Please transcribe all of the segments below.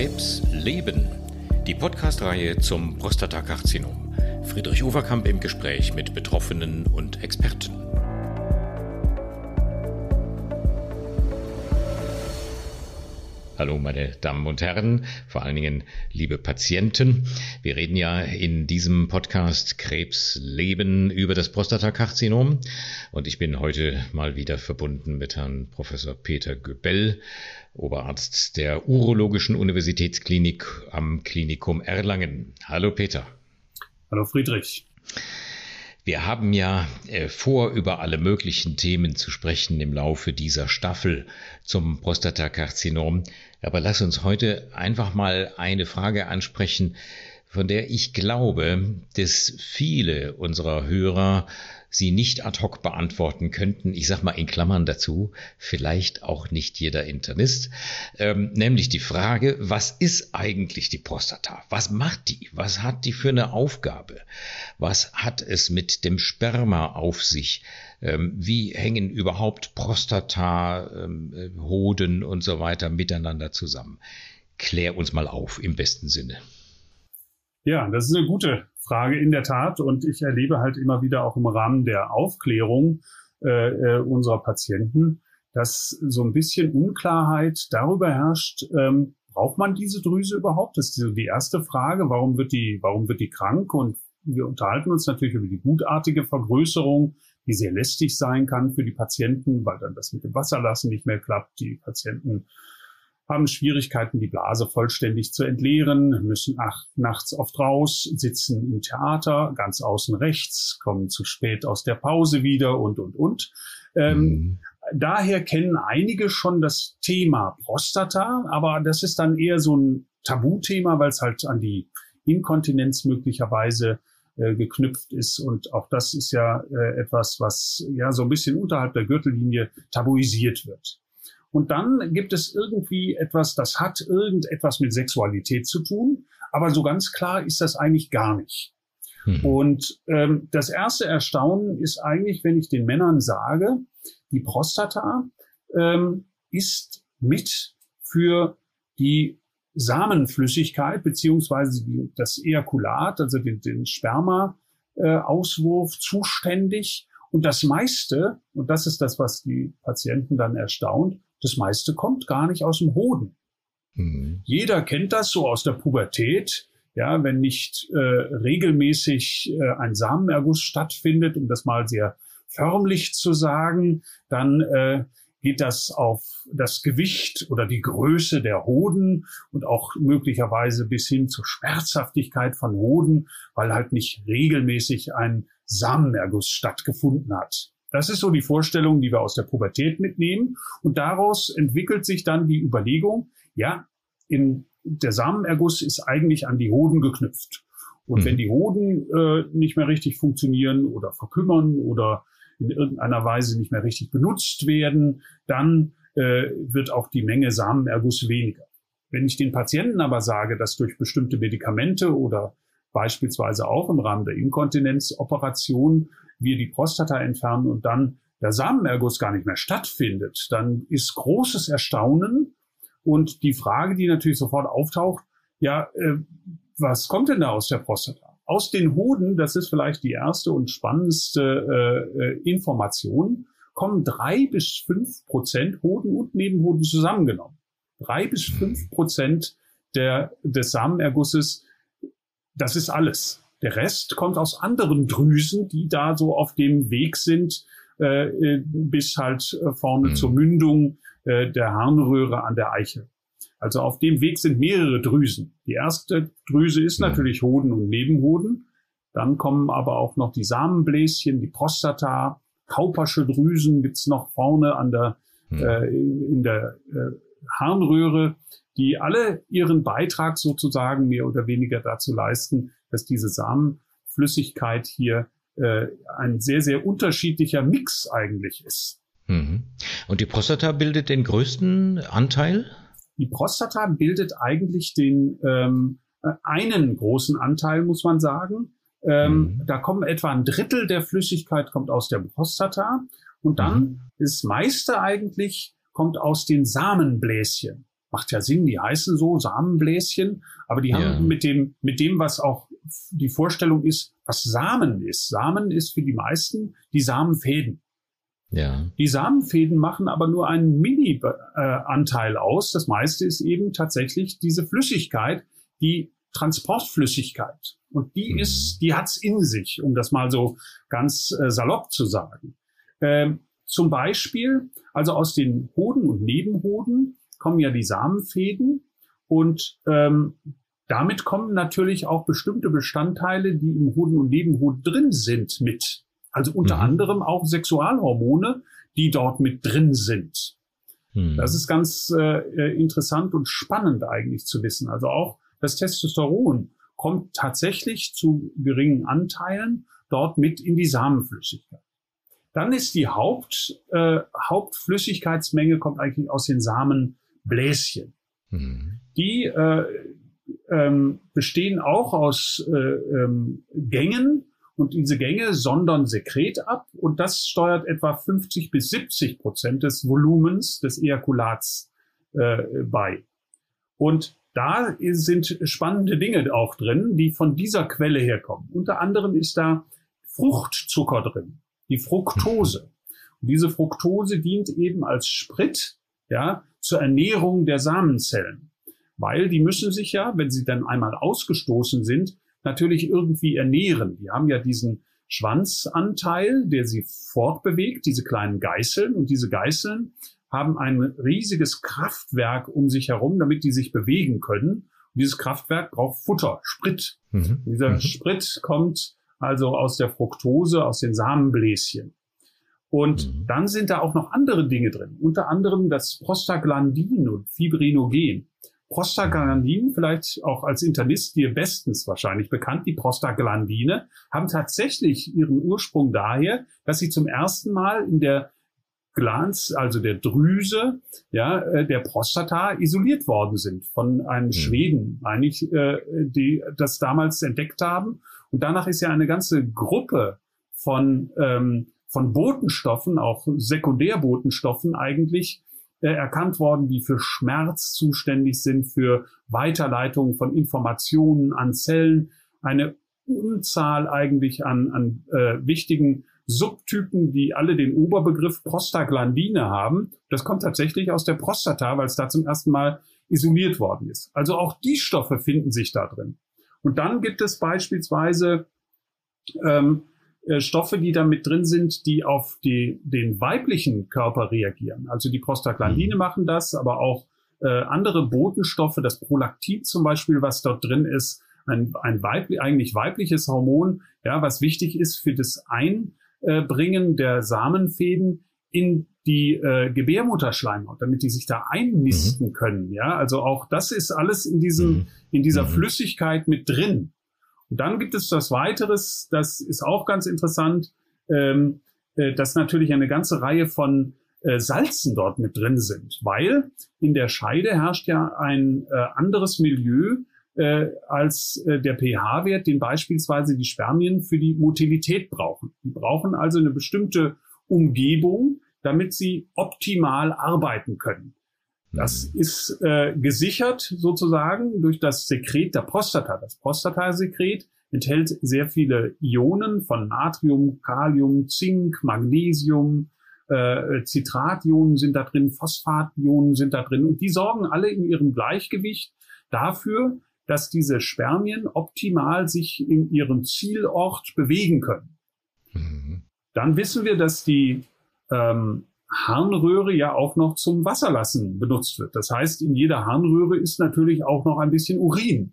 Krebs leben. Die Podcast-Reihe zum Prostatakarzinom. Friedrich Overkamp im Gespräch mit Betroffenen und Experten. Hallo, meine Damen und Herren, vor allen Dingen liebe Patienten. Wir reden ja in diesem Podcast Krebs leben über das Prostatakarzinom. Und ich bin heute mal wieder verbunden mit Herrn Professor Peter Göbel, Oberarzt der Urologischen Universitätsklinik am Klinikum Erlangen. Hallo, Peter. Hallo, Friedrich. Wir haben ja äh, vor, über alle möglichen Themen zu sprechen im Laufe dieser Staffel zum Prostatakarzinom. Aber lass uns heute einfach mal eine Frage ansprechen, von der ich glaube, dass viele unserer Hörer sie nicht ad hoc beantworten könnten. Ich sage mal in Klammern dazu, vielleicht auch nicht jeder Internist. Ähm, nämlich die Frage, was ist eigentlich die Prostata? Was macht die? Was hat die für eine Aufgabe? Was hat es mit dem Sperma auf sich? Ähm, wie hängen überhaupt Prostata, ähm, Hoden und so weiter miteinander zusammen? Klär uns mal auf im besten Sinne. Ja, das ist eine gute Frage in der Tat. Und ich erlebe halt immer wieder auch im Rahmen der Aufklärung äh, äh, unserer Patienten, dass so ein bisschen Unklarheit darüber herrscht, ähm, braucht man diese Drüse überhaupt? Das ist die erste Frage. Warum wird die, warum wird die krank? Und wir unterhalten uns natürlich über die gutartige Vergrößerung, die sehr lästig sein kann für die Patienten, weil dann das mit dem Wasserlassen nicht mehr klappt. Die Patienten haben Schwierigkeiten, die Blase vollständig zu entleeren, müssen ach, nachts oft raus, sitzen im Theater, ganz außen rechts, kommen zu spät aus der Pause wieder und, und, und. Ähm, mhm. Daher kennen einige schon das Thema Prostata, aber das ist dann eher so ein Tabuthema, weil es halt an die Inkontinenz möglicherweise äh, geknüpft ist. Und auch das ist ja äh, etwas, was ja so ein bisschen unterhalb der Gürtellinie tabuisiert wird. Und dann gibt es irgendwie etwas, das hat irgendetwas mit Sexualität zu tun, aber so ganz klar ist das eigentlich gar nicht. Hm. Und ähm, das erste Erstaunen ist eigentlich, wenn ich den Männern sage, die Prostata ähm, ist mit für die Samenflüssigkeit beziehungsweise das Ejakulat, also den, den Sperma-Auswurf äh, zuständig. Und das meiste, und das ist das, was die Patienten dann erstaunt, das meiste kommt gar nicht aus dem Hoden. Mhm. Jeder kennt das so aus der Pubertät. Ja, wenn nicht äh, regelmäßig äh, ein Samenerguss stattfindet, um das mal sehr förmlich zu sagen, dann äh, geht das auf das Gewicht oder die Größe der Hoden und auch möglicherweise bis hin zur Schmerzhaftigkeit von Hoden, weil halt nicht regelmäßig ein Samenerguss stattgefunden hat. Das ist so die Vorstellung, die wir aus der Pubertät mitnehmen. Und daraus entwickelt sich dann die Überlegung, ja, in, der Samenerguss ist eigentlich an die Hoden geknüpft. Und mhm. wenn die Hoden äh, nicht mehr richtig funktionieren oder verkümmern oder in irgendeiner Weise nicht mehr richtig benutzt werden, dann äh, wird auch die Menge Samenerguss weniger. Wenn ich den Patienten aber sage, dass durch bestimmte Medikamente oder beispielsweise auch im Rahmen der Inkontinenzoperation wir die Prostata entfernen und dann der Samenerguss gar nicht mehr stattfindet, dann ist großes Erstaunen und die Frage, die natürlich sofort auftaucht, ja, äh, was kommt denn da aus der Prostata? Aus den Hoden, das ist vielleicht die erste und spannendste äh, äh Information, kommen drei bis fünf Prozent Hoden und Nebenhoden zusammengenommen. Drei bis fünf Prozent der, des Samenergusses, das ist alles. Der Rest kommt aus anderen Drüsen, die da so auf dem Weg sind, äh, äh bis halt äh, vorne mhm. zur Mündung äh, der Harnröhre an der Eiche. Also auf dem Weg sind mehrere Drüsen. Die erste Drüse ist mhm. natürlich Hoden und Nebenhoden. Dann kommen aber auch noch die Samenbläschen, die Prostata, Kaupersche Drüsen gibt's noch vorne an der, mhm. äh, in, in der äh, Harnröhre, die alle ihren Beitrag sozusagen mehr oder weniger dazu leisten, dass diese Samenflüssigkeit hier äh, ein sehr, sehr unterschiedlicher Mix eigentlich ist. Mhm. Und die Prostata bildet den größten Anteil? Die Prostata bildet eigentlich den ähm, einen großen Anteil, muss man sagen. Ähm, mhm. Da kommen etwa ein Drittel der Flüssigkeit kommt aus der Prostata und dann mhm. das meiste eigentlich kommt aus den Samenbläschen. macht ja Sinn, die heißen so Samenbläschen, aber die haben ja. mit dem, mit dem, was auch die Vorstellung ist, was Samen ist. Samen ist für die meisten die Samenfäden. Ja. Die Samenfäden machen aber nur einen Mini-Anteil aus. Das meiste ist eben tatsächlich diese Flüssigkeit, die Transportflüssigkeit. Und die mhm. ist, die hat's in sich, um das mal so ganz äh, salopp zu sagen. Ähm, zum Beispiel, also aus den Hoden und Nebenhoden kommen ja die Samenfäden und ähm, damit kommen natürlich auch bestimmte Bestandteile, die im Hoden und Nebenhoden drin sind, mit. Also unter mhm. anderem auch Sexualhormone, die dort mit drin sind. Mhm. Das ist ganz äh, interessant und spannend eigentlich zu wissen. Also auch das Testosteron kommt tatsächlich zu geringen Anteilen dort mit in die Samenflüssigkeit. Dann ist die Haupt, äh, Hauptflüssigkeitsmenge kommt eigentlich aus den Samenbläschen. Mhm. Die äh, ähm, bestehen auch aus äh, ähm, Gängen und diese Gänge sondern Sekret ab und das steuert etwa 50 bis 70 Prozent des Volumens des Ejakulats äh, bei. Und da sind spannende Dinge auch drin, die von dieser Quelle herkommen. Unter anderem ist da Fruchtzucker drin die Fructose. Und diese Fructose dient eben als Sprit, ja, zur Ernährung der Samenzellen. Weil die müssen sich ja, wenn sie dann einmal ausgestoßen sind, natürlich irgendwie ernähren. Die haben ja diesen Schwanzanteil, der sie fortbewegt, diese kleinen Geißeln. Und diese Geißeln haben ein riesiges Kraftwerk um sich herum, damit die sich bewegen können. Und dieses Kraftwerk braucht Futter, Sprit. Mhm. Dieser mhm. Sprit kommt also aus der Fructose, aus den Samenbläschen. Und mhm. dann sind da auch noch andere Dinge drin, unter anderem das Prostaglandin und Fibrinogen. Prostaglandin, vielleicht auch als Internist dir bestens wahrscheinlich bekannt, die Prostaglandine haben tatsächlich ihren Ursprung daher, dass sie zum ersten Mal in der Glanz, also der Drüse, ja, äh, der Prostata isoliert worden sind von einem mhm. Schweden, eigentlich, äh, die das damals entdeckt haben und danach ist ja eine ganze Gruppe von, ähm, von Botenstoffen, auch Sekundärbotenstoffen eigentlich, äh, erkannt worden, die für Schmerz zuständig sind, für Weiterleitung von Informationen an Zellen, eine Unzahl eigentlich an, an äh, wichtigen Subtypen, die alle den Oberbegriff Prostaglandine haben. Das kommt tatsächlich aus der Prostata, weil es da zum ersten Mal isoliert worden ist. Also auch die Stoffe finden sich da drin. Und dann gibt es beispielsweise ähm, äh, Stoffe, die da mit drin sind, die auf die, den weiblichen Körper reagieren. Also die Prostaglandine mhm. machen das, aber auch äh, andere Botenstoffe, das Prolaktin zum Beispiel, was dort drin ist, ein, ein weiblich, eigentlich weibliches Hormon, ja, was wichtig ist für das Einbringen der Samenfäden in die äh, Gebärmutterschleimhaut, damit die sich da einnisten mhm. können. Ja, also auch das ist alles in diesem mhm. in dieser mhm. Flüssigkeit mit drin. Und dann gibt es das Weiteres, das ist auch ganz interessant, ähm, äh, dass natürlich eine ganze Reihe von äh, Salzen dort mit drin sind, weil in der Scheide herrscht ja ein äh, anderes Milieu äh, als äh, der pH-Wert, den beispielsweise die Spermien für die Motilität brauchen. Die brauchen also eine bestimmte Umgebung, damit sie optimal arbeiten können. Das mhm. ist äh, gesichert sozusagen durch das Sekret der Prostata. Das Prostatasekret enthält sehr viele Ionen von Natrium, Kalium, Zink, Magnesium, äh, Zitrationen sind da drin, Phosphationen sind da drin und die sorgen alle in ihrem Gleichgewicht dafür, dass diese Spermien optimal sich in ihrem Zielort bewegen können. Mhm. Dann wissen wir, dass die ähm, Harnröhre ja auch noch zum Wasserlassen benutzt wird. Das heißt, in jeder Harnröhre ist natürlich auch noch ein bisschen Urin.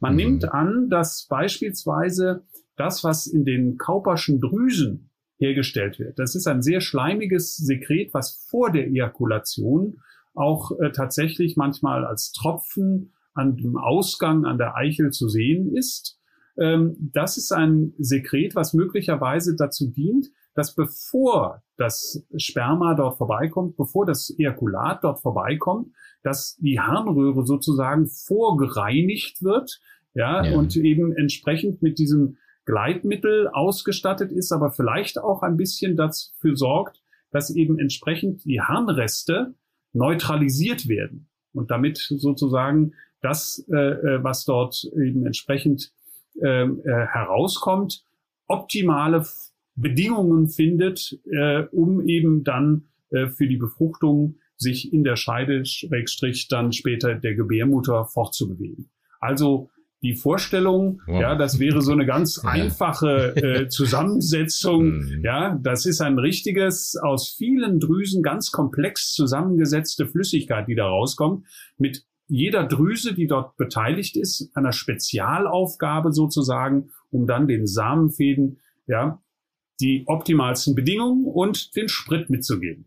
Man mhm. nimmt an, dass beispielsweise das, was in den Kauperschen Drüsen hergestellt wird, das ist ein sehr schleimiges Sekret, was vor der Ejakulation auch äh, tatsächlich manchmal als Tropfen an dem Ausgang an der Eichel zu sehen ist. Ähm, das ist ein Sekret, was möglicherweise dazu dient, dass bevor das Sperma dort vorbeikommt, bevor das Ejakulat dort vorbeikommt, dass die Harnröhre sozusagen vorgereinigt wird, ja, ja, und eben entsprechend mit diesem Gleitmittel ausgestattet ist, aber vielleicht auch ein bisschen dafür sorgt, dass eben entsprechend die Harnreste neutralisiert werden. Und damit sozusagen das, äh, äh was dort eben entsprechend ähm, äh, herauskommt, optimale Bedingungen findet, äh, um eben dann äh, für die Befruchtung sich in der Scheide, Schrägstrich, dann später der Gebärmutter fortzubewegen. Also die Vorstellung, wow. ja, das wäre so eine ganz einfache äh, Zusammensetzung. Mhm. ja, das ist ein richtiges, aus vielen Drüsen ganz komplex zusammengesetzte Flüssigkeit, die da rauskommt, mit jeder Drüse, die dort beteiligt ist, einer Spezialaufgabe sozusagen, um dann den Samenfäden, ja, die optimalsten Bedingungen und den Sprit mitzugeben.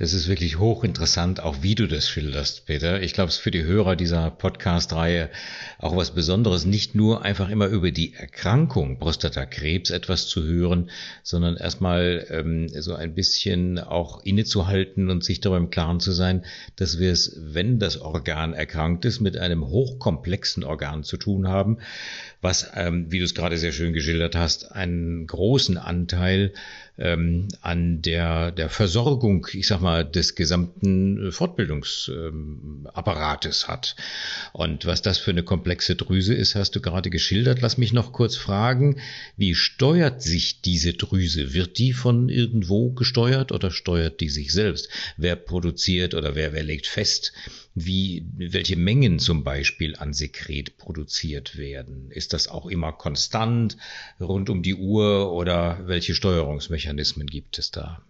Das ist wirklich hochinteressant, auch wie du das schilderst, Peter. Ich glaube, es ist für die Hörer dieser Podcast-Reihe auch was Besonderes, nicht nur einfach immer über die Erkrankung Prostatakrebs etwas zu hören, sondern erstmal ähm, so ein bisschen auch innezuhalten und sich darüber im Klaren zu sein, dass wir es, wenn das Organ erkrankt ist, mit einem hochkomplexen Organ zu tun haben, was, ähm, wie du es gerade sehr schön geschildert hast, einen großen Anteil ähm, an der, der Versorgung, ich sag mal, des gesamten Fortbildungsapparates ähm, hat. Und was das für eine komplexe Drüse ist, hast du gerade geschildert. Lass mich noch kurz fragen, wie steuert sich diese Drüse? Wird die von irgendwo gesteuert oder steuert die sich selbst? Wer produziert oder wer, wer legt fest, wie, welche Mengen zum Beispiel an Sekret produziert werden. Ist das auch immer konstant rund um die Uhr oder welche Steuerungsmechanismen gibt es da?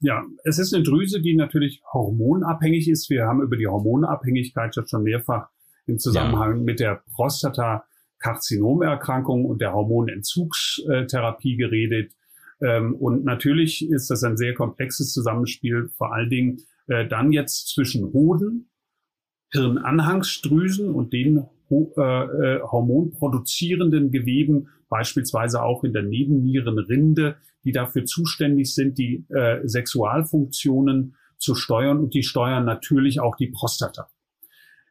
Ja, es ist eine Drüse, die natürlich hormonabhängig ist. Wir haben über die Hormonabhängigkeit schon mehrfach im Zusammenhang ja. mit der Prostata-Karzinomerkrankung und der Hormonentzugstherapie geredet. Ähm, und natürlich ist das ein sehr komplexes Zusammenspiel, vor allen Dingen äh, dann jetzt zwischen Hoden Hirnanhangsdrüsen und den äh, äh, hormonproduzierenden Geweben, beispielsweise auch in der Nebennierenrinde, die dafür zuständig sind, die äh, Sexualfunktionen zu steuern und die steuern natürlich auch die Prostata.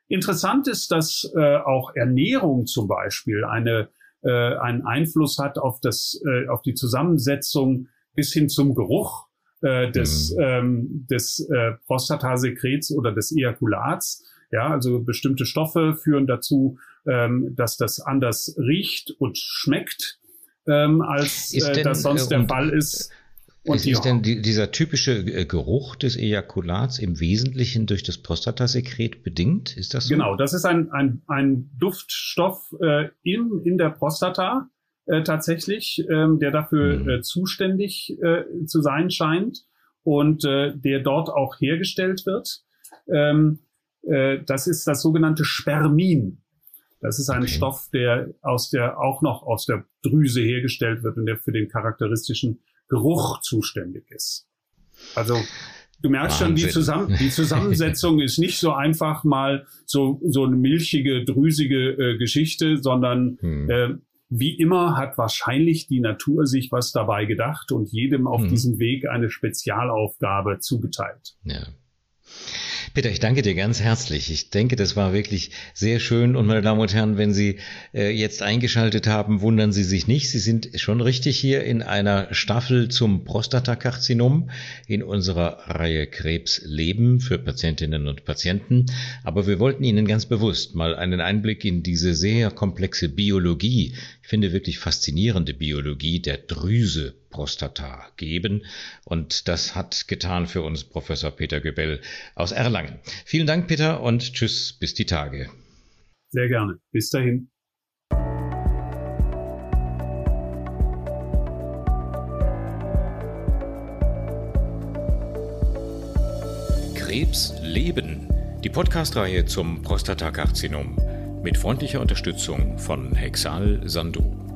Interessant ist, dass äh, auch Ernährung zum Beispiel eine, äh, einen Einfluss hat auf, das, äh, auf die Zusammensetzung bis hin zum Geruch äh, des, mhm. ähm, des äh, Prostatasekrets oder des Ejakulats. Ja, also bestimmte Stoffe führen dazu, ähm, dass das anders riecht und schmeckt, ähm, als äh, denn, das sonst äh, der Fall ist. Und ist, ist denn die, dieser typische äh, Geruch des Ejakulats im Wesentlichen durch das Prostatasekret bedingt? Ist das so? Genau, das ist ein, ein, ein Duftstoff äh, in, in der Prostata äh, tatsächlich, ähm, der dafür hm. äh, zuständig äh, zu sein scheint und äh, der dort auch hergestellt wird. Ähm, äh, das ist das sogenannte Spermin. Das ist ein okay. Stoff, der aus der auch noch aus der Drüse hergestellt wird und der für den charakteristischen Geruch zuständig ist. Also du merkst Wahnsinn. schon, die, Zusammen die Zusammensetzung ist nicht so einfach mal so so eine milchige, drüsige äh, Geschichte, sondern hm. äh, wie immer hat wahrscheinlich die Natur sich was dabei gedacht und jedem auf hm. diesem Weg eine Spezialaufgabe zugeteilt. Ja. Peter, ich danke dir ganz herzlich. Ich denke, das war wirklich sehr schön. Und meine Damen und Herren, wenn Sie äh, jetzt eingeschaltet haben, wundern Sie sich nicht. Sie sind schon richtig hier in einer Staffel zum Prostatakarzinom in unserer Reihe Krebs leben für Patientinnen und Patienten. Aber wir wollten Ihnen ganz bewusst mal einen Einblick in diese sehr komplexe Biologie, ich finde wirklich faszinierende Biologie der Drüse Prostata geben. Und das hat getan für uns Professor Peter Göbel aus Erlangen. Vielen Dank, Peter, und tschüss, bis die Tage. Sehr gerne. Bis dahin. Krebs leben. Die Podcast-Reihe zum Prostatakarzinom mit freundlicher Unterstützung von Hexal Sandu.